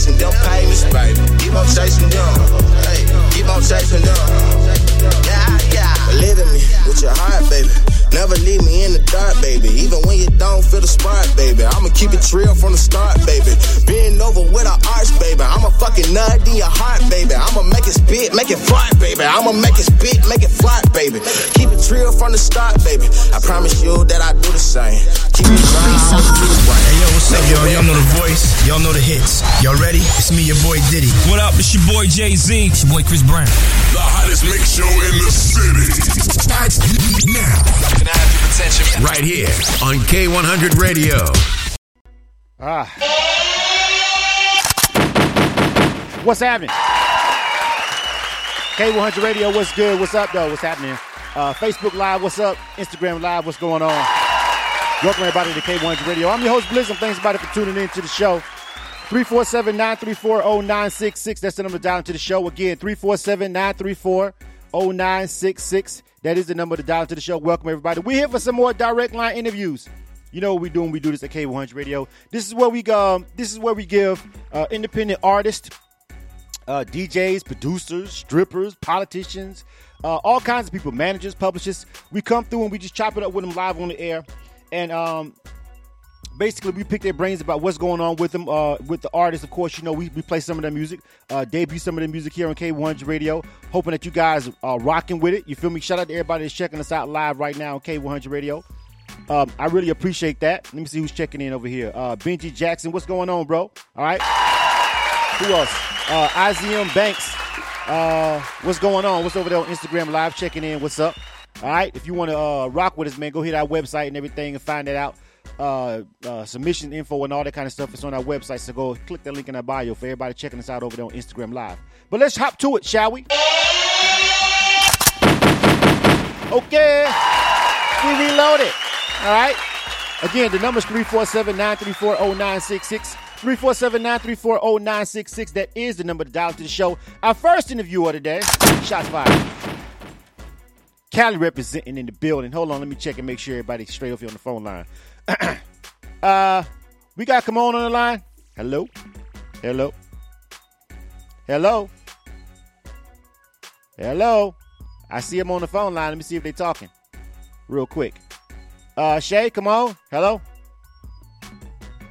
chasing them payments, baby. Keep on chasing them. Hey, keep on chasing them. Yeah, yeah. Believe in me with your heart, baby. Never leave me in the dark, baby. Even when you don't feel the spark, baby. I'ma keep it real from the start, baby. Being over with an arch, baby. I'ma fucking nut in your heart, baby. I'ma make it spit, make it fly, baby. I'ma make it spit, make it fly, baby. Keep it real from the start, baby. I promise you that I do the same. Keep it real. Hey yo, what's up, y'all? Y'all know the voice. Y'all know the hits. Y'all ready? It's me, your boy Diddy. What up? It's your boy Jay Z. It's your boy Chris Brown. The hottest mix show in the city. Starts now. Right here on K100 Radio. Ah. What's happening? K100 Radio, what's good? What's up, though? What's happening? Uh, Facebook Live, what's up? Instagram Live, what's going on? Welcome, everybody, to K100 Radio. I'm your host, Blizzum. Thanks, everybody, for tuning in to the show. 347 934 0966. That's the number down to the show. Again, 347 934 0966. That is the number to dial to the show. Welcome, everybody. We're here for some more direct line interviews. You know what we do when we do this at K100 Radio. This is where we um, This is where we give uh, independent artists, uh, DJs, producers, strippers, politicians, uh, all kinds of people, managers, publishers. We come through and we just chop it up with them live on the air, and um, basically we pick their brains about what's going on with them uh, with the artists. Of course you know we, we play some of their music uh, debut some of their music here on k100 radio. Hoping that you guys are rocking with it. You feel me? Shout out to everybody that's checking us out live right now on k100 radio. Um, i really appreciate that. Let me see who's checking in over here. Uh, benji jackson what's going on bro? All right. Who else? Uh, izm banks. Uh, what's going on? What's over there on instagram live checking in? What's up? All right. If you want to uh, rock with us man go hit our website and everything and find that out uh, uh, submission info and all that kind of stuff is on our website. So go click the link in our bio for everybody checking us out over there on Instagram Live. But let's hop to it, shall we? Okay, we reloaded. All right. Again, the number's 347 934 0966. 347 934 0966. That is the number to dial to the show. Our first interview interviewer today, shots fired. Cali representing in the building. Hold on, let me check and make sure everybody's straight off here on the phone line. uh, we got Kahmone on the line. Hello, hello, hello, hello. I see him on the phone line. Let me see if they're talking, real quick. Uh, Shay, come on. Hello.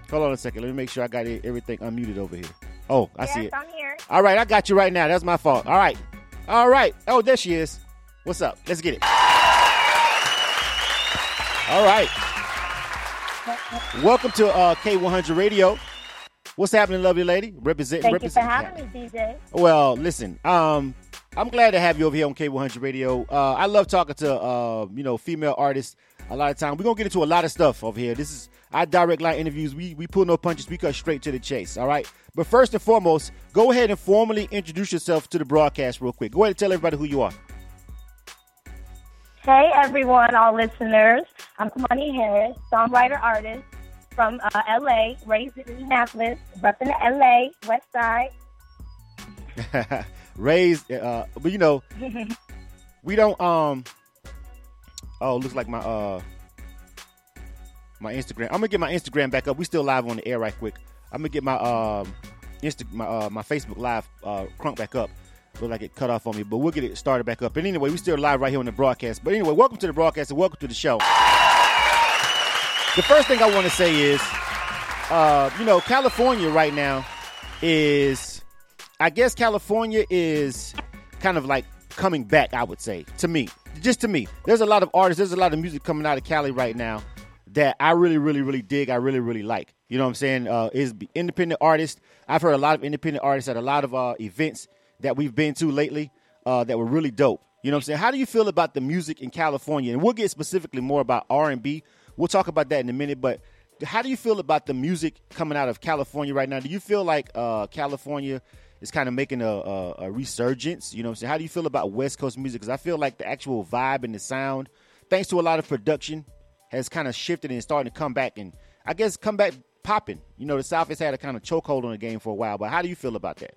Hold on a second. Let me make sure I got everything unmuted over here. Oh, I yes, see it. I'm here. All right, I got you right now. That's my fault. All right, all right. Oh, there she is. What's up? Let's get it. All right. Welcome to uh, K100 Radio. What's happening, lovely lady? Represent. Thank represent, you for having me, DJ. Well, listen. Um, I'm glad to have you over here on K100 Radio. Uh, I love talking to uh, you know, female artists. A lot of time, we're gonna get into a lot of stuff over here. This is our direct line interviews. We we pull no punches. We cut straight to the chase. All right. But first and foremost, go ahead and formally introduce yourself to the broadcast real quick. Go ahead and tell everybody who you are. Hey, everyone, all listeners. I'm Kamani Harris, songwriter artist from uh, LA, raised in Indianapolis, repping the LA, West Side. Raised, uh, but you know, we don't. Um. Oh, looks like my uh my Instagram. I'm gonna get my Instagram back up. We still live on the air, right quick. I'm gonna get my um Insta my uh, my Facebook live uh crunk back up. Look like it cut off on me, but we'll get it started back up. And anyway, we still live right here on the broadcast. But anyway, welcome to the broadcast and welcome to the show. The first thing I want to say is, uh, you know, California right now is, I guess California is kind of like coming back. I would say to me, just to me, there's a lot of artists, there's a lot of music coming out of Cali right now that I really, really, really dig. I really, really like. You know what I'm saying? Uh, is independent artists. I've heard a lot of independent artists at a lot of uh, events that we've been to lately uh, that were really dope. You know what I'm saying? How do you feel about the music in California? And we'll get specifically more about R&B. We'll talk about that in a minute. But how do you feel about the music coming out of California right now? Do you feel like uh, California is kind of making a, a, a, resurgence? You know what I'm saying? How do you feel about West Coast music? Because I feel like the actual vibe and the sound, thanks to a lot of production, has kind of shifted and starting to come back and I guess come back popping. You know, the South has had a kind of chokehold on the game for a while. But how do you feel about that?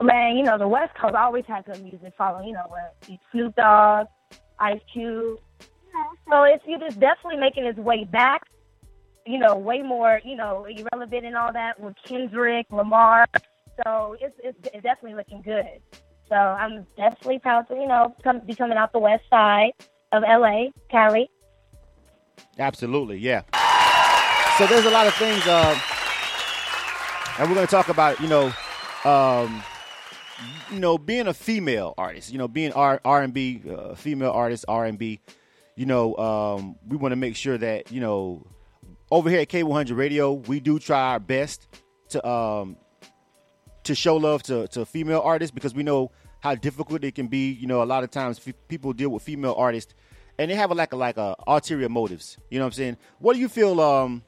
Man, you know, the West Coast always had good music following, you know, with Snoop Dogg, Ice Cube. So it's, it's definitely making its way back. you know, way more, you know, irrelevant and all that with Kendrick, Lamar. So it's, it's, it's definitely looking good. So I'm definitely proud to, you know, come, be coming out the west side of LA, Cali. Absolutely, yeah. So there's a lot of things, uh, and we're going to talk about, you know, um, you know, being a female artist, you know, being R and B, uh, female artist, R and B. You know, um, we want to make sure that you know, over here at K100 Radio, we do try our best to um, to show love to, to female artists because we know how difficult it can be. You know, a lot of times f- people deal with female artists and they have a like a like ulterior motives. You know what I'm saying? What do you feel um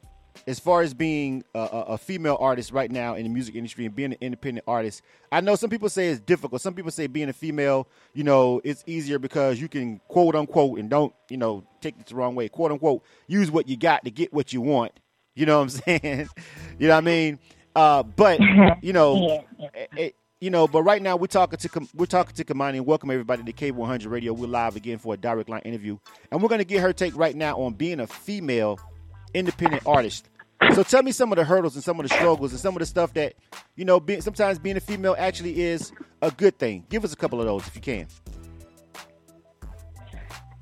as far as being a, a, female artist right now in the music industry and being an independent artist? I know some people say it's difficult. Some people say being a female, you know, it's easier because you can quote unquote and don't you know take it the wrong way, quote unquote, use what you got to get what you want. You know what I'm saying? you know what I mean? Uh, but you know, it, it, you know, but right now we're talking to we're talking to Kahmone and welcome everybody to K100 Radio. We're live again for a direct line interview, and we're going to get her take right now on being a female independent artist. So tell me some of the hurdles and some of the struggles and some of the stuff that you know. Being, sometimes being a female actually is a good thing. Give us a couple of those if you can.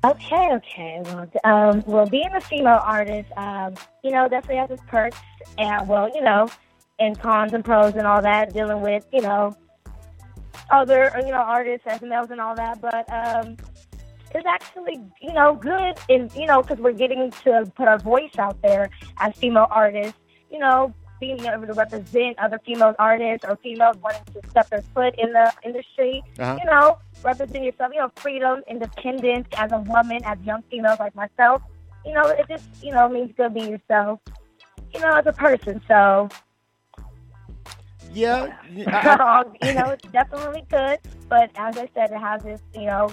Okay, okay. Well, um, well, being a female artist, um, you know, definitely has its perks, and well, you know, and cons and pros and all that. Dealing with, you know, other, you know, artists as males and all that, but um, it's actually, you know, good in, you know, because we're getting to put our voice out there as female artists, you know, being able to represent other female artists or females wanting to step their foot in the industry, Uh-huh. you know, represent yourself, you know, freedom, independence as a woman, as young females like myself, you know, it just, you know, means to be yourself, you know, as a person. So, Yeah, I- I- you know, it's definitely good, but as I said, it has this, you know,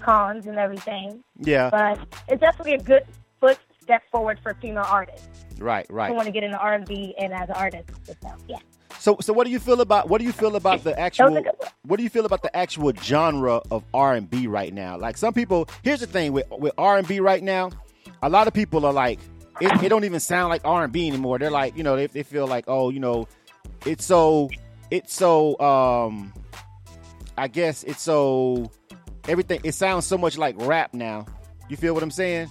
cons and everything. yeah, But it's definitely a good foot step forward for female artists right, right. who want to get into R and B and as an artist. So, yeah. So, so what do you feel about what do you feel about the actual That was a good one. what do you feel about the actual genre of R and B right now? Like some people, here's the thing with with R and B right now, a lot of people are like, it, it don't even sound like R and B anymore. They're like, you know, they, they feel like, oh, you know, it's so it's so um, I guess it's so everything. It sounds so much like rap now. You feel what I'm saying?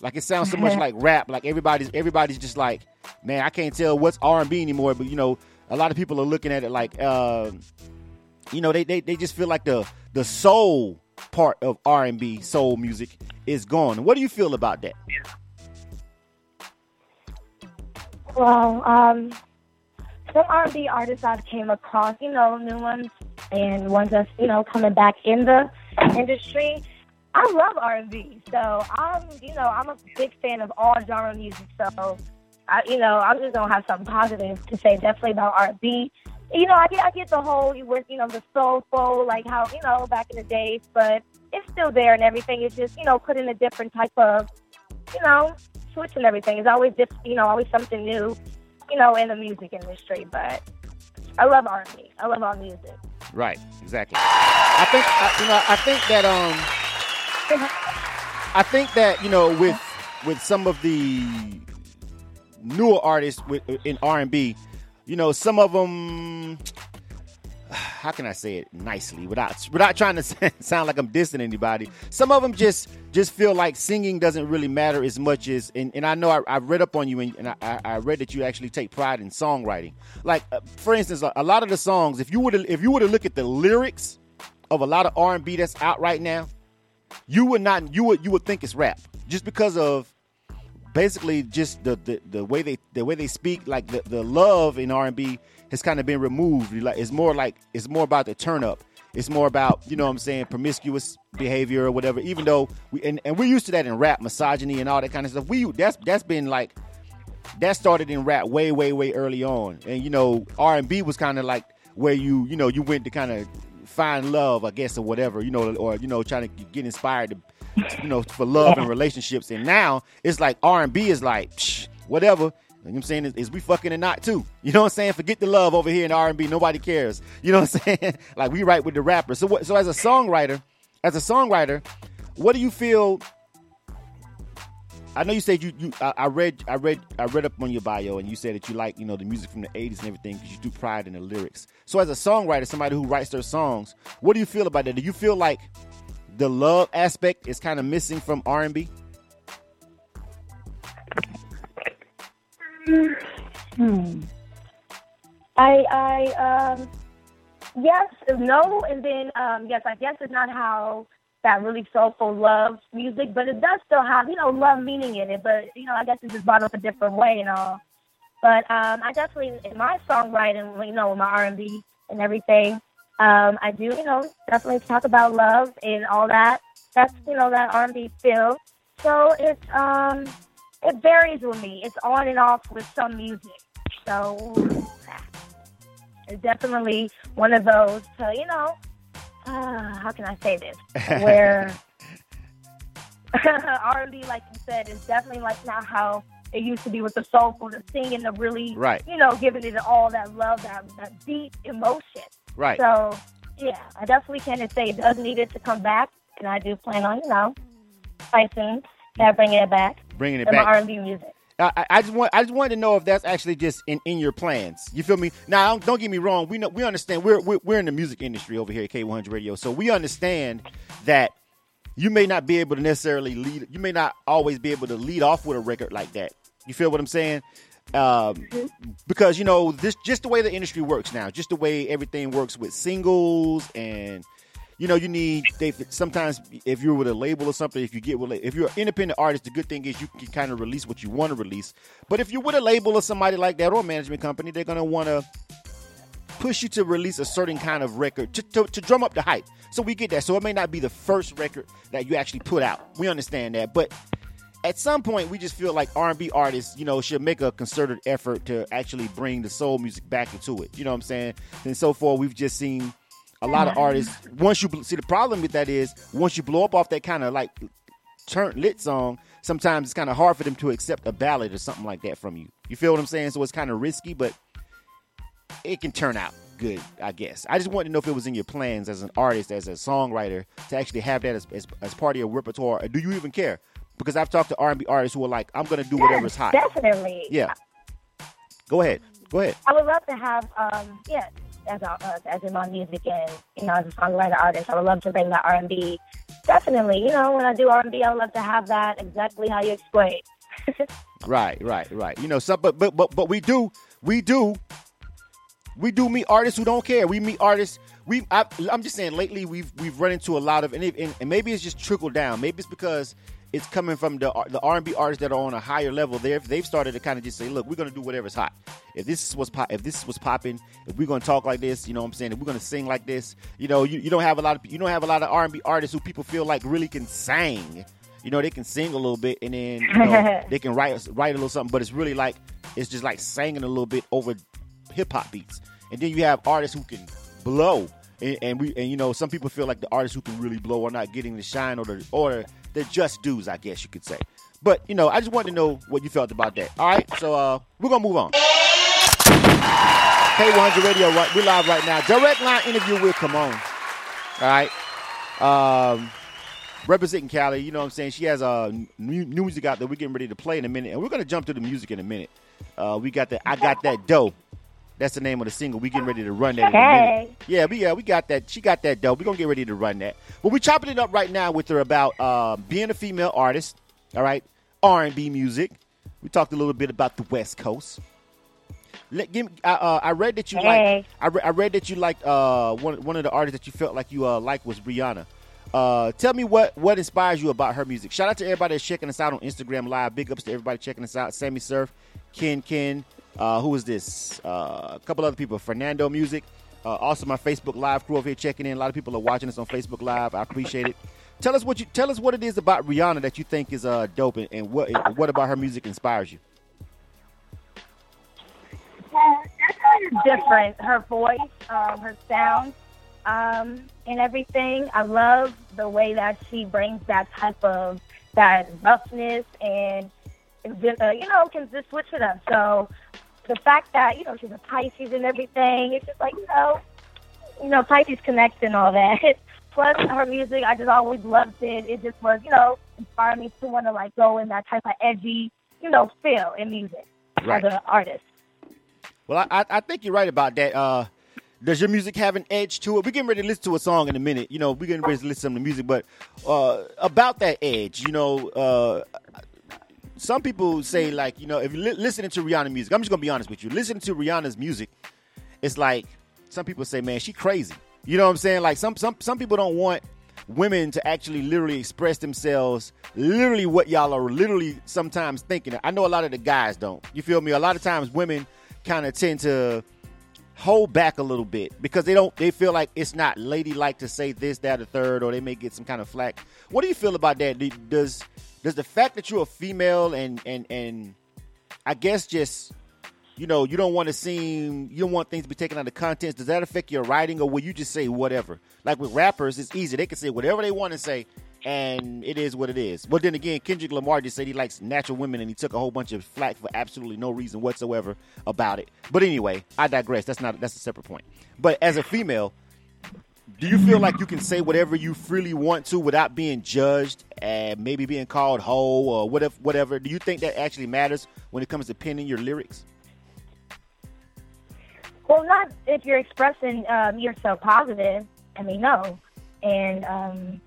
Like it sounds so much like rap. Like everybody's everybody's just like, man, I can't tell what's R and B anymore. But you know, a lot of people are looking at it like, uh, you know, they, they they just feel like the the soul part of R and B soul music is gone. What do you feel about that? Well, um, some R&B artists I've came across, you know, new ones and ones that's you know coming back in the industry. I love R&B, so I'm you know I'm a big fan of all genre music. So, I you know I'm just gonna have something positive to say definitely about R&B. You know, I get I get the whole you with you know the soulful like how you know back in the days, but it's still there and everything. It's just you know put in a different type of you know switch and everything. It's always just you know always something new, you know, in the music industry. But I love R&B. I love all music. Right, exactly. I think I, you know. I think that um, I think that you know with with some of the newer artists with in R and B, you know, some of them. How can I say it nicely without without trying to sound like I'm dissing anybody? Some of them just just feel like singing doesn't really matter as much as and, and I know I, I read up on you and, and I, I read that you actually take pride in songwriting. Like uh, for instance, a, lot of the songs, if you were to if you were to look at the lyrics of a lot of R and B that's out right now, you would not you would you would think it's rap just because of basically just the the, the way they the way they speak like the, the love in R&B has kind of been removed like it's more like it's more about the turn up it's more about you know what I'm saying promiscuous behavior or whatever even though we and, and we're used to that in rap misogyny and all that kind of stuff we that's that's been like that started in rap way way way early on and you know R&B was kind of like where you you know you went to kind of find love I guess or whatever you know or you know trying to get inspired to you know, for love and relationships. And now it's like R and B is like psh, whatever. You know what I'm saying is, is we fucking or not too. You know what I'm saying? Forget the love over here in R and B. Nobody cares. You know what I'm saying? like we write with the rappers. So what? So as a songwriter, as a songwriter, what do you feel? I know you said you you I, I read I read I read up on your bio and you said that you like you know the music from the '80s and everything because you do pride in the lyrics. So as a songwriter, somebody who writes their songs, what do you feel about that? Do you feel like the love aspect is kind of missing from R&B? Hmm. I I um yes, no, and then um yes, I guess it's not how that really soulful love music, but it does still have, you know, love meaning in it. But, you know, I guess it's just brought up a different way and all. But um I definitely in my songwriting, you know, my R and B and everything, um, I do, you know, definitely talk about love and all that. That's, you know, that R and B feel. So it's um it varies with me. It's on and off with some music. So it's definitely one of those to, you know, uh, how can I say this? Where R&B, like you said, is definitely like not how it used to be with the soulful, the singing, the really, Right. you know, giving it all that love, that, that deep emotion. Right. So, yeah, I definitely can say it does need it to come back, and I do plan on, you know, fighting that bringing it back Bringing it my back. R&B music. I, I- I just want I just wanted to know if that's actually just in, in your plans. You feel me? Now, don't, don't get me wrong. We know we understand. We're, we're we're in the music industry over here at K100 Radio, so we understand that you may not be able to necessarily lead. You may not always be able to lead off with a record like that. You feel what I'm saying? Um, because you know this just the way the industry works now, just the way everything works with singles and you know, you need they sometimes if you're with a label or something, if you get with if you're an independent artist, the good thing is you can kind of release what you want to release. But if you're with a label or somebody like that or a management company, they're gonna want to push you to release a certain kind of record to, to, to drum up the hype. So we get that. So it may not be the first record that you actually put out. We understand that, but at some point we just feel like R&B artists, you know, should make a concerted effort to actually bring the soul music back into it. You know what I'm saying? And so far we've just seen a lot of artists once you see the problem with that is once you blow up off that kind of like turn lit song, sometimes it's kind of hard for them to accept a ballad or something like that from you. You feel what I'm saying? So it's kind of risky, but it can turn out good, I guess. I just wanted to know if it was in your plans as an artist, as a songwriter, to actually have that as, as, as part of your repertoire. Or do you even care? Because I've talked to R&B artists who are like, I'm going to do whatever's hot. Definitely. Yeah. Go ahead. Go ahead. I would love to have, um, yeah, as a, uh, as in my music and you know as a songwriter artist, I would love to bring that R and B. Definitely, you know, when I do R and B, I would love to have that exactly how you explained. Right, right, right. You know, some, but but but but we do, we do, we do meet artists who don't care. We meet artists. We, I, I'm just saying, lately we've we've run into a lot of, and, it, and, and maybe it's just trickled down. Maybe it's because it's coming from the the R&B artists that are on a higher level. They've they've started to kind of just say, look, we're gonna do whatever's hot. If this is what's pop, if this is what's popping, if we're gonna talk like this, you know what I'm saying? If we're gonna sing like this, you know, you, you don't have a lot of you don't have a lot of R&B artists who people feel like really can sing. You know, they can sing a little bit and then you know, they can write write a little something, but it's really like it's just like singing a little bit over hip hop beats. And then you have artists who can blow, and, and we and you know some people feel like the artists who can really blow are not getting the shine or the or the just dues, I guess you could say. But you know, I just wanted to know what you felt about that. All right, so uh, we're gonna move on. K100 Radio, right? We're live right now. Direct line interview with Come On. All right. Um, representing Cali, you know what I'm saying? She has uh, new, music out that we're getting ready to play in a minute, and we're gonna jump to the music in a minute. Uh, we got the I Got That Dough. That's the name of the single. We getting ready to run that in a. Hey. Yeah, we yeah, we got that. She got that dough. We're gonna get ready to run that. But we're chopping it up right now with her about uh, being a female artist. All right, R and B music. We talked a little bit about the West Coast. Let, give, I, uh, I read that you Hey. like. I, re- I read that you liked uh, one one of the artists that you felt like you uh, liked was Rihanna. Uh, tell me what what inspires you about her music. Shout out to everybody that's checking us out on Instagram Live. Big ups to everybody checking us out. Sammy Surf, Ken Ken. Uh, who is this? Uh, a couple other people. Fernando Music. Uh, also, my Facebook Live crew over here checking in. A lot of people are watching us on Facebook Live. I appreciate it. Tell us what you tell us what it is about Rihanna that you think is uh, dope, and, and what what about her music inspires you. different. Her voice, um, her sound, um, and everything. I love the way that she brings that type of that roughness and uh, you know can just switch it up. So the fact that you know she's a Pisces and everything, it's just like you know, you know Pisces connects and all that. Plus her music, I just always loved it. It just was you know inspired me to want to like go in that type of edgy, you know, feel in music Right. as an artist. Well, I, I, I think you're right about that. Uh, does your music have an edge to it? We're getting ready to listen to a song in a minute. You know, we're getting ready to listen to some of the music, but uh, about that edge, you know, uh, some people say like, you know, if li- listening to Rihanna music, I'm just gonna be honest with you. Listening to Rihanna's music, it's like some people say, man, she crazy. You know what I'm saying? Like some some some people don't want women to actually literally express themselves, literally what y'all are literally sometimes thinking. I know a lot of the guys don't. You feel me? A lot of times women kind of tend to hold back a little bit because they don't they feel like it's not ladylike to say this, that, or third, or they may get some kind of flack. What do you feel about that? Does does the fact that you're a female and and and I guess just you know you don't want to seem you don't want things to be taken out of context. Does that affect your writing, or will you just say whatever? Like with rappers, it's easy; they can say whatever they want to say, and it is what it is. But then again, Kendrick Lamar just said he likes natural women, and he took a whole bunch of flack for absolutely no reason whatsoever about it. But anyway, I digress. That's not that's a separate point. But as a female, do you feel like you can say whatever you freely want to without being judged and maybe being called hoe or whatever? Whatever. Do you think that actually matters when it comes to penning your lyrics? Well, not if you're expressing um, yourself positive. I mean, no. And um,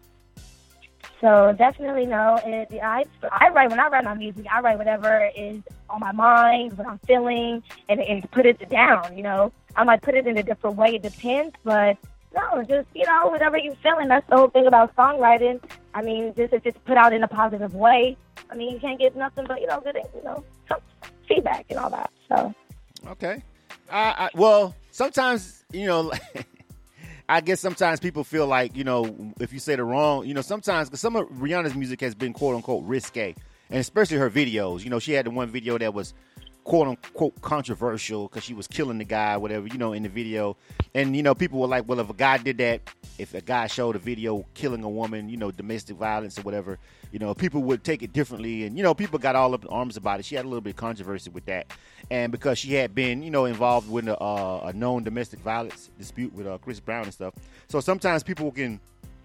so definitely no. It, I I write when I write my music. I write whatever is on my mind, what I'm feeling, and and put it down. You know, I might put it in a different way. It depends, but just you know, whatever you're feeling. That's the whole thing about songwriting. I mean, just if it's put out in a positive way. I mean, you can't get nothing but you know, good you know, some feedback and all that. So. Okay. I, I well, sometimes you know, I guess sometimes people feel like you know if you say the wrong, you know, sometimes because some of Rihanna's music has been quote unquote risque, and especially her videos. You know, she had the one video that was quote unquote controversial because she was killing the guy, whatever, you know, in the video. And you know, people were like, well, if a guy did that, if a guy showed a video killing a woman, you know, domestic violence or whatever, you know, people would take it differently. And you know, people got all up in arms about it. She had a little bit of controversy with that, and because she had been, you know, involved with a, uh, a known domestic violence dispute with uh, Chris Brown and stuff. So sometimes people can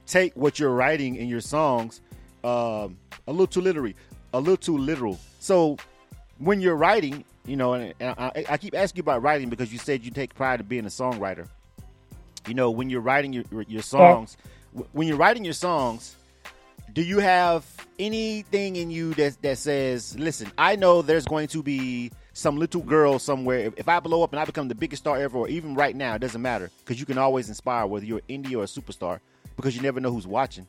take what you're writing in your songs um, a little too literally, a little too literal. So when you're writing, you know, and, and I, I keep asking you about writing because you said you take pride in being a songwriter. You know, when you're writing your your songs, w when you're writing your songs, do you have anything in you that that says, "Listen, I know there's going to be some little girl somewhere. If, if I blow up and I become the biggest star ever, or even right now, it doesn't matter because you can always inspire whether you're indie or a superstar because you never know who's watching."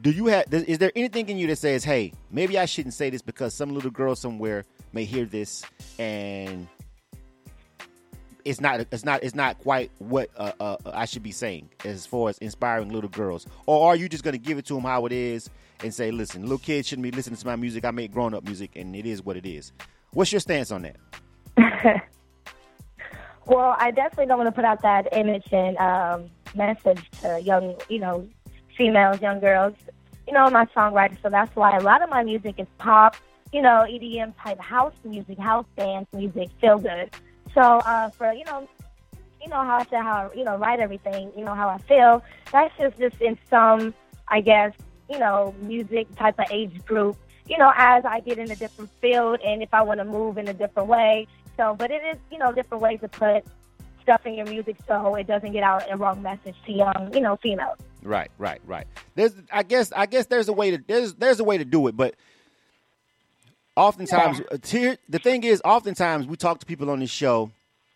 do you have is there anything in you that says hey maybe i shouldn't say this because some little girl somewhere may hear this and it's not it's not it's not quite what uh, uh, i should be saying as far as inspiring little girls. Or are you just going to give it to them how it is and say listen little kids shouldn't be listening to my music. I make grown-up music and it is what it is. What's your stance on that? Well, I definitely don't want to put out that image and um, message to young, you know, females, young girls. You know, I'm a songwriter, so that's why a lot of my music is pop, you know, EDM type house music, house dance music, feel good. So uh, for you know, you know how I said how you know write everything, you know how I feel. That's just just in some, I guess, you know, music type of age group. You know, as I get in a different field, and if I want to move in a different way. So, but it is, you know, different ways to put stuff in your music so it doesn't get out a wrong message to young, you know, females. Right, right, right. There's, I guess, I guess there's a way to there's there's a way to do it, but oftentimes, uh, here the thing is, oftentimes we talk to people on this show,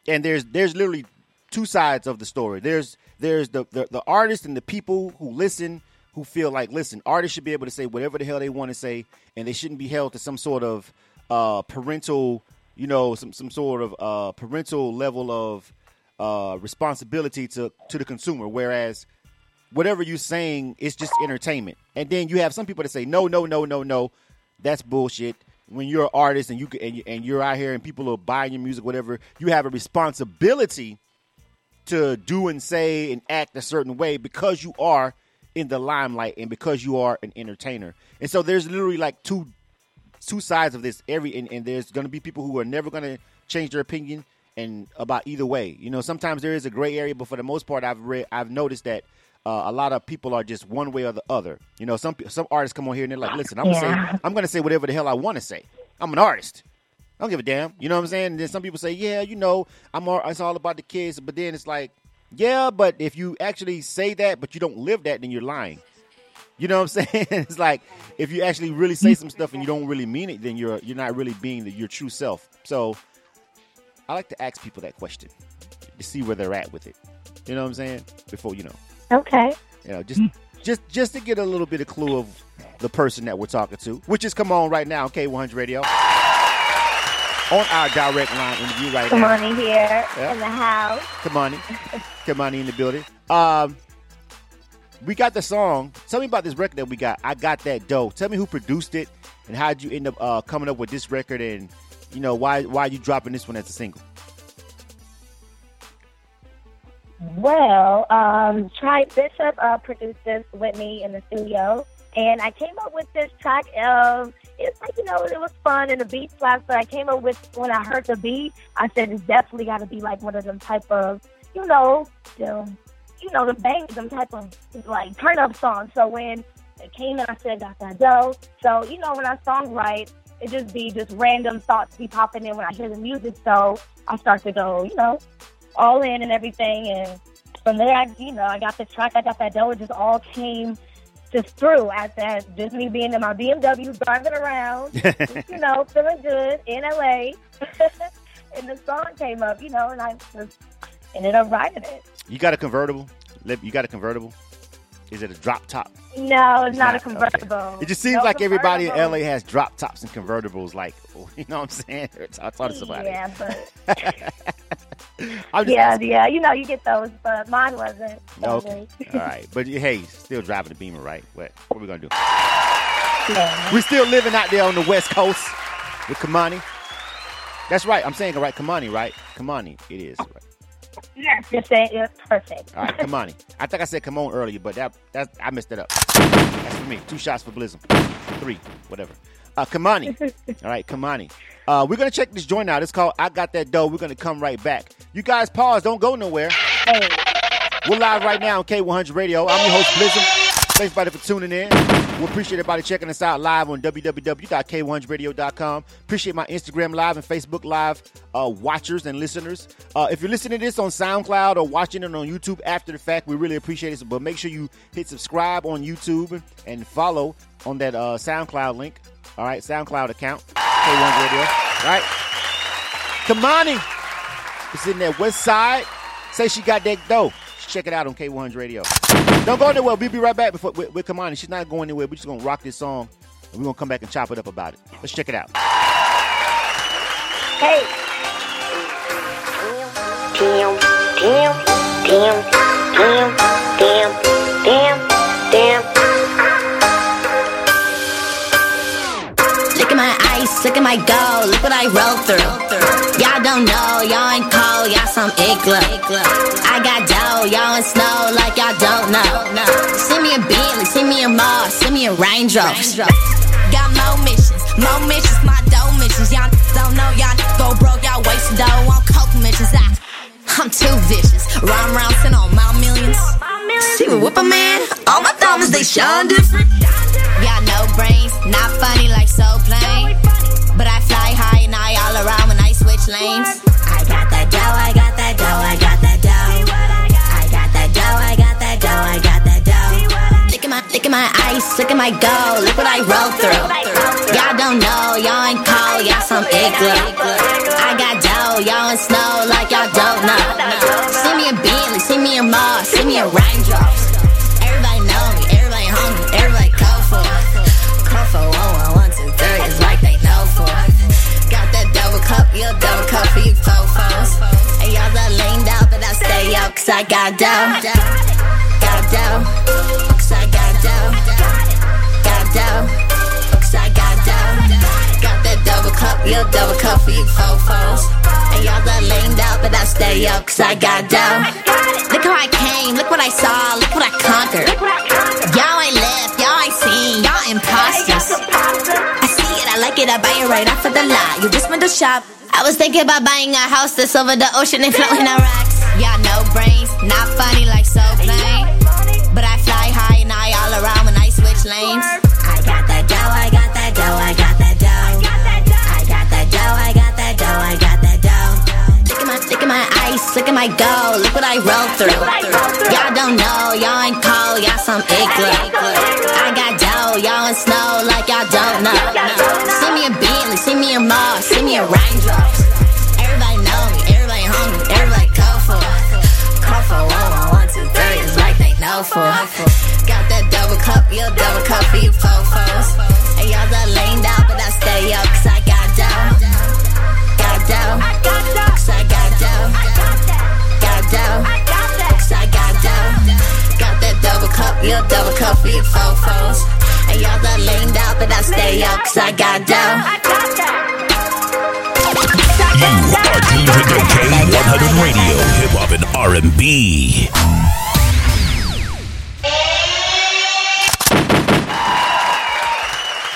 and there's there's literally two sides of the story. There's there's the the, the artist and the people who listen who feel like listen, artists should be able to say whatever the hell they want to say, and they shouldn't be held to some sort of uh, parental, you know, some some sort of uh, parental level of uh, responsibility to to the consumer. Whereas whatever you're saying is just entertainment. And then you have some people that say, no, no, no, no, no, that's bullshit. When you're an artist and you and and you're out here and people are buying your music, whatever, you have a responsibility to do and say and act a certain way because you are in the limelight and because you are an entertainer. And so there's literally like two two sides of this every and, and there's going to be people who are never going to change their opinion and about either way. You know, sometimes there is a gray area, but for the most part, I've read, I've noticed that uh, a lot of people are just one way or the other. You know, some some artists come on here and they're like, "Listen, I'm gonna Yeah. say I'm gonna say whatever the hell I want to say. I'm an artist. I don't give a damn. You know what I'm saying? And then some people say, "Yeah, you know, I'm all, it's all about the kids." But then it's like, yeah, but if you actually say that, but you don't live that, then you're lying. You know what I'm saying? it's like if you actually really say some stuff and you don't really mean it, then you're you're not really being the, your true self. So I like to ask people that question to see where they're at with it. You know what I'm saying? Before you know, Okay. you know, just just just to get a little bit of clue of the person that we're talking to, which is come on right now, K100 Radio, on our direct line interview right Come now. Come on here Yeah. in the house. Kahmone in Come on in the building. Um, we got the song. Tell me about this record that we got. I got that dough. Tell me who produced it and how would you end up uh, coming up with this record and you know why why you dropping this one as a single. Well, um, Tri Bishop uh, produced this with me in the studio, and I came up with this track. Of it's like you know it was fun and the beat slaps. But I came up with when I heard the beat, I said it's definitely got to be like one of them type of you know the you know the bang them type of like turn up songs. So when it came in, I said got that dough. So you know when I songwrite, it just be just random thoughts be popping in when I hear the music. So I start to go, you know, all in and everything. And from there, I, you know, I got the track, I got that dough. It just all came just through. I said, just me being in my BMW, driving around, just, you know, feeling good in LA. and the song came up, you know, and I just ended up writing it. You got a convertible? You got a convertible? Is it a drop top? No, it's, not, a okay. convertible. It just seems No like everybody in. LA has drop tops and convertibles. Like, you know what I'm saying? I thought it's about Yeah, it. but I'm just yeah, asking. yeah, you know, you get those, but mine wasn't. Okay. All right. But hey, still driving the Beamer, right? What, what we going to do? Yeah. we still living out there on the West Coast with Kahmone. That's right. I'm saying it right. Kahmone, right? Kahmone. It is. Right. Yes, you're saying it's perfect. All right, Kahmone. I think I said come on earlier, but that that I messed it up. That's for me. Two shots for Blizzum. Three, whatever. Uh, Kahmone. All right, Kahmone. Uh, we're gonna check this joint out. It's called I Got That Dough. We're gonna come right back. You guys pause. Don't go nowhere. Hey. We're live right now on K100 Radio. I'm your host, Blizzum. Thanks, everybody, for tuning in. We appreciate everybody checking us out live on www.k1radio.com. Appreciate my Instagram live and Facebook live uh, watchers and listeners. Uh, if you're listening to this on SoundCloud or watching it on YouTube after the fact, we really appreciate it. But make sure you hit subscribe on YouTube and follow on that uh, SoundCloud link. All right, SoundCloud account, K1 Radio. All right. Kahmone is in that west side. Say she got that dough. Check it out on K100 Radio. Don't go anywhere. We'll be right back before, with, with Kahmone. She's not going anywhere. We're just going to rock this song, and we're going to come back and chop it up about it. Let's check it out. Hey. Damn, damn, damn, damn, damn, damn, damn. Look at my ice, look at my gold, look what I roll through. Y'all don't know, y'all ain't cold, y'all some igloo. I got dough, y'all in snow like y'all don't know. Send me a Bentley, send me a Mars, send me a Range Rover. Got more missions, more missions, my dough missions. Y'all don't know, y'all go broke, y'all wasting dough on coke missions. I, I'm too vicious, run around, send on my millions. See me whip a man, all my thumbs, they shine different. Y'all no brains, not funny like so plain. But I fly high and I all around when I switch lanes. I got that dough, I got that dough, I got that dough. I got that dough, I got that dough, I got that dough. Look at my, look at my ice, look at my gold, look what I roll through. Y'all don't know, y'all ain't cold, y'all some igloo. I got dough, y'all in snow like y'all don't know. Send me a Bentley, send me a Mars, send me a Range Rover. You a double cup for you fofos. And y'all that leaned out, but I stay up, cause I got dough. Got dough, cause I got dough. Got dough, cause I got dough. Got that double cup, you a double cup for you fofos. And y'all that leaned out, but I stay up, cause I got dough. Look how I came, look what I saw, look what I conquered. Y'all ain't left, y'all ain't seen, y'all imposters. I it, I buy it right of the lot. You just window shop. I was thinking about buying a house that's over the ocean and floating on rocks. Y'all no brains, not funny like so plain. But I fly high and I all around when I switch lanes. I got that dough, I got that dough, I got that dough. I got that dough, I got that dough, I got that dough. Look at my, look at my ice, look at my gold, look what I roll through. Y'all don't know, y'all ain't cold, y'all some igloo. I got dough, y'all in snow y'all don't know. See me a Bentley, see me a Mars, see me a raindrops. Everybody know me, everybody hungry, everybody go for it. Call for one, one, one, two, three, it's like they know for. Got that double cup, your double cup for you fofos. And y'all done leaned out, but I stay up, cause I got dough. Got dough. Cause I got dough. Got dough. Cause I got dough. Got that double cup, your double cup for you fofos. And y'all done leaned out, but I stay up, cause I got dough. You are tuned to the K100 Radio, Hip Hop and R&B.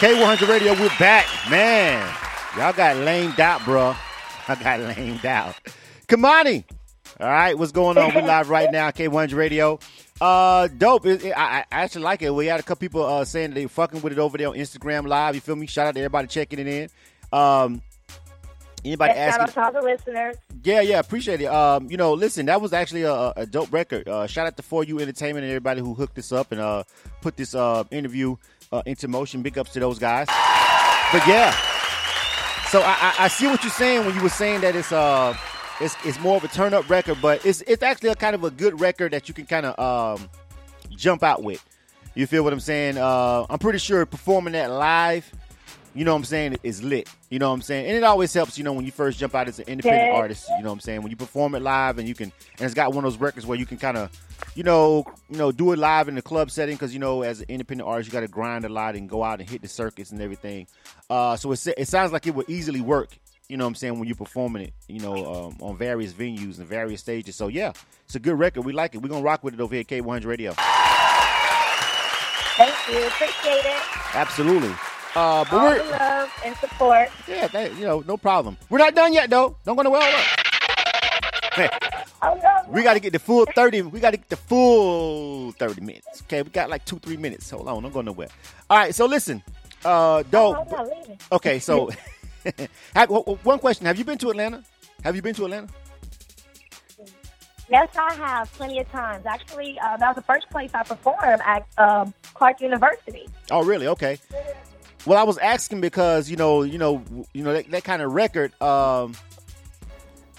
K100 Radio, we're back. Man, y'all got lamed out, bro. I got lamed out. Kahmone. All right, what's going on? We're live right now, K100 Radio. Uh, dope. It, it- I, I actually like it. We had a couple people uh, saying they fucking with it over there on Instagram Live. You feel me? Shout out to everybody checking it in. Um, anybody Shout asking? Shout out to all the listeners. Yeah, yeah, appreciate it. Um, you know, listen, that was actually a, a dope record. Uh, shout out to For You Entertainment and everybody who hooked this up and uh put this uh interview uh, into motion. Big ups to those guys. But yeah, so I, I, I see what you're saying when you were saying that it's uh it's it's more of a turn up record, but it's it's actually a kind of a good record that you can kind of um jump out with. You feel what I'm saying? Uh, I'm pretty sure performing that live, you know what I'm saying, is lit. You know what I'm saying? And it always helps, you know, when you first jump out as an independent artist. You know what I'm saying? When you perform it live and you can, and it's got one of those records where you can kind of, you know, you know, do it live in the club setting because you know, as an independent artist, you got to grind a lot and go out and hit the circuits and everything. Uh, so it it sounds like it would easily work. You know what I'm saying when you're performing it, you know, um, on various venues and various stages. So yeah, it's a good record. We like it. We're gonna rock with it over here at K100 Radio. Thank you. Appreciate it. Absolutely. Uh, but All we're the love and support. yeah, that, you know, no problem. We're not done yet though. Don't go nowhere. Oh, no. we got to get the full thirty. We got to get the full thirty minutes. Okay, we got like two, three minutes. Hold on, don't go nowhere. All right, so listen, uh, Oh, dope. Okay, so have, w- w- one question: Have you been to Atlanta? Have you been to Atlanta? Yes, I have plenty of times. Actually, uh, that was the first place I performed at um, Clark University. Oh, really? Okay. Well, I was asking because you know, you know, you know that, that kind of record. Um,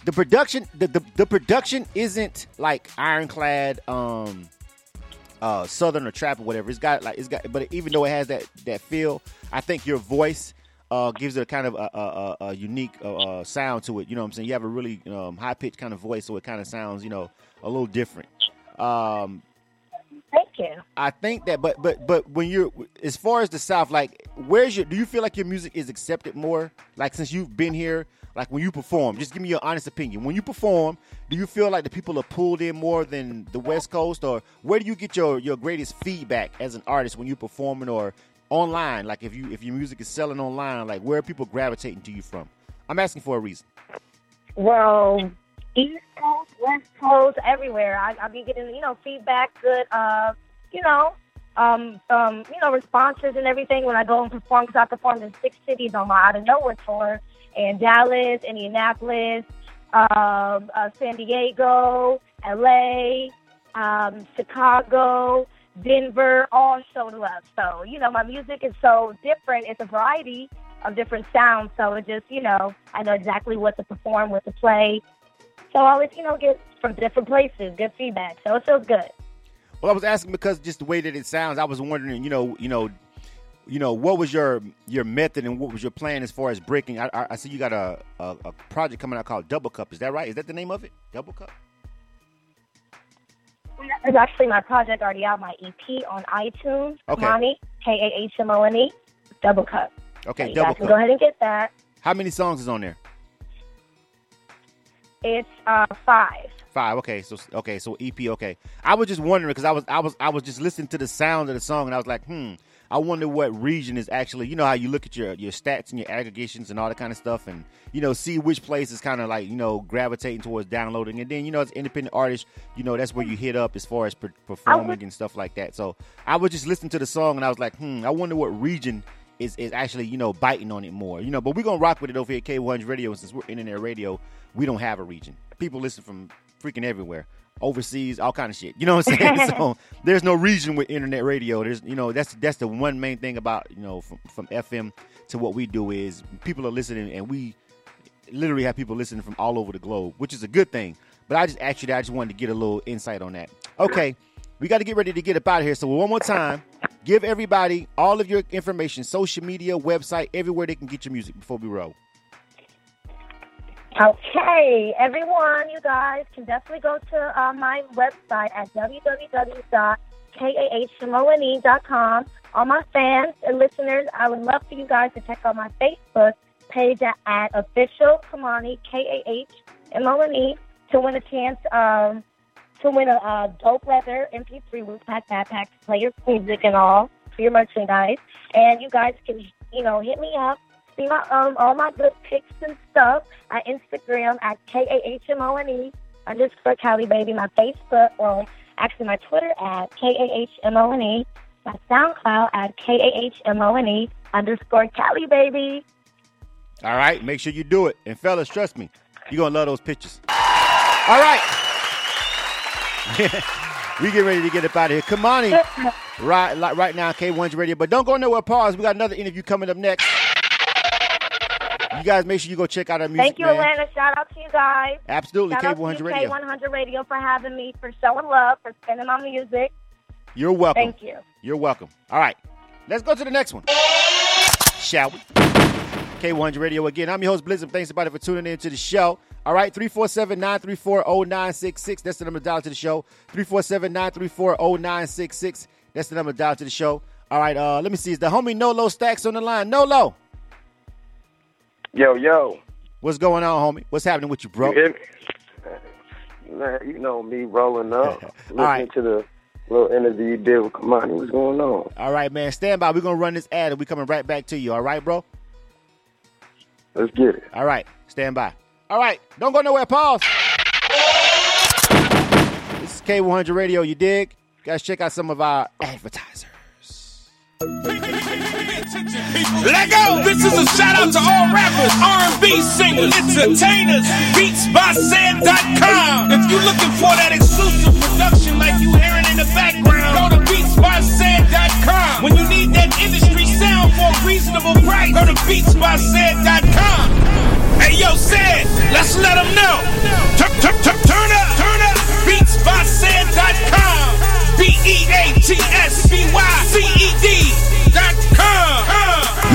the production, the, the the production isn't like ironclad, um, uh, southern or trap or whatever. It's got like it's got, but even though it has that that feel, I think your voice uh, gives it a kind of a, a, a, unique uh, uh, sound to it. You know what I'm saying? You have a really um, high pitched kind of voice, so it kind of sounds, you know, a little different. Um, Thank you. I think that, but but but when you're as far as the South, like where's your? Do you feel like your music is accepted more? Like since you've been here, like when you perform, just give me your honest opinion. When you perform, do you feel like the people are pulled in more than the West Coast, or where do you get your your greatest feedback as an artist when you're performing or online? Like if you if your music is selling online, like where are people gravitating to you from? I'm asking for a reason. Well, East Coast, West Coast, everywhere. I, I've getting, you know, feedback, good, uh, you know, um, um, you know, responses and everything when I go and perform. Because I performed in six cities on my out of nowhere tour, in Dallas, Indianapolis, um, uh, San Diego, L.A., um, Chicago, Denver, all showed love. So, you know, my music is so different. It's a variety of different sounds. So it just, you know, I know exactly what to perform, what to play. So I always, you know, get from different places, good feedback. So it feels good. Well, I was asking because just the way that it sounds, I was wondering, you know, you know, you know, what was your your method and what was your plan as far as breaking? I, I, I see you got a, a a project coming out called Double Cup. Is that right? Is that the name of it? Double Cup. It's actually my project already out, my EP on iTunes. Okay. Kahmone, K A H M O N E, Double Cup. Okay, So Double Cup. go ahead and get that. How many songs is on there? It's uh, five. Five. Okay, so okay, so EP. Okay, I was just wondering because I was I was I was just listening to the sound of the song and I was like, hmm, I wonder what region is actually. You know how you look at your your stats and your aggregations and all that kind of stuff, and you know see which place is kind of like you know gravitating towards downloading, and then you know as independent artists, you know that's where you hit up as far as per- performing and stuff like that. So I was just listening to the song and I was like, hmm, I wonder what region is, is actually you know biting on it more, you know. But we're gonna rock with it over here at K100 Radio, and since we're internet radio, we don't have a region. People listen from freaking everywhere, overseas, all kind of shit. You know what I'm saying? so there's no region with internet radio. There's you know that's that's the one main thing about you know from, from FM to what we do is people are listening, and we literally have people listening from all over the globe, which is a good thing. But I just actually I just wanted to get a little insight on that. Okay, we got to get ready to get up out of here. So one more time, give everybody all of your information, social media, website, everywhere they can get your music before we roll. Okay, everyone, you guys can definitely go to uh, my website at www.kahmone.com. All my fans and listeners, I would love for you guys to check out my Facebook page at, at official Kahmone K A H M O N E to win a chance um, to win a uh, dope leather MP3 loop pack backpack to play your music and all for your merchandise. And you guys can you know hit me up see my um all my good pics and stuff at Instagram at K A H M O N E underscore Cali Baby. My Facebook, well, actually my Twitter at K A H M O N E. My SoundCloud at K A H M O N E underscore Cali Baby. All right, make sure you do it. And fellas, trust me, you're gonna love those pictures. All right. we get ready to get up out of here. Kahmone, right, right now, K1's Radio. But don't go nowhere. Pause. We got another interview coming up next. You guys make sure you go check out our music. Thank you, man. Atlanta. Shout out to you guys. Absolutely, Shout K100 Radio. K100 Radio for having me, for showing love, for spinning my music. You're welcome. Thank you. You're welcome. All right, let's go to the next one. Shall we? K100 Radio again. I'm your host, Blizzard. Thanks everybody for tuning in to the show. All right, 347-934-0966. That's the number to dial to the show. 347-934-0966. That's the number to dial to the show. All right, uh, let me see. Is the homie Nolo Stacks on the line? Nolo. Yo, yo. What's going on, homie? What's happening with you, bro? You hear me? Man, you know me rolling up, listening right. to the little interview you did with Kahmone. What's going on? All right, man. Stand by. We're going to run this ad and we're coming right back to you. All right, bro? Let's get it. All right. Stand by. All right. Don't go nowhere. Pause. This is K100 Radio. You dig? Guys, check out some of our advertisers. Let go! This is a shout out to all rappers, R&B singers, entertainers, beatsbyced.com. If you're looking for that exclusive production like you hearing in the background, go to beatsbyced.com. When you need that industry sound for a reasonable price, go to beatsbyced.com. Hey yo, Ced, let's let them know. Turn, turn, turn, turn up, turn up. Beatsbyced.com. B-E-A-T-S-B-Y-C-E-D dot com.